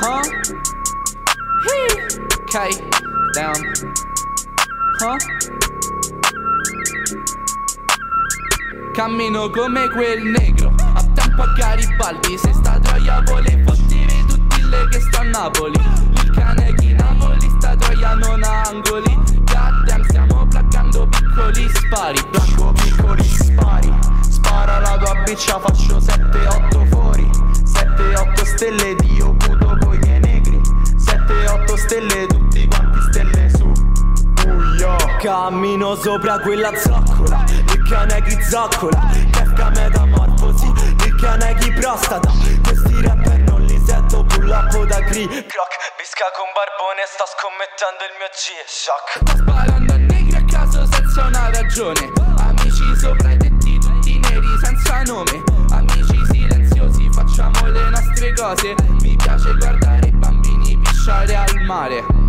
Huh? Okay, down. Huh? Cammino come quel negro, a tempo a Garibaldi Se sta troia volevo dire tutti le che sta a Napoli Il cane chi Napoli, sta troia non ha angoli Goddamn stiamo placcando piccoli spari Placco piccoli spari Spara la tua biccia faccio 7-8 fuori 7-8 stelle stelle tutti quanti stelle su Uia Cammino sopra quella zoccola Il cane chi zoccola Kefka metamorfosi Il cane chi prostata. Questi rapper non li sento Pull up da cri Croc. Bisca con barbone Sta scommettendo il mio G-Shock. Sto sparando a negri a caso senza una ragione. Amici sopra i tetti tutti neri senza nome. Amici silenziosi facciamo le nostre cose lasciare al mare.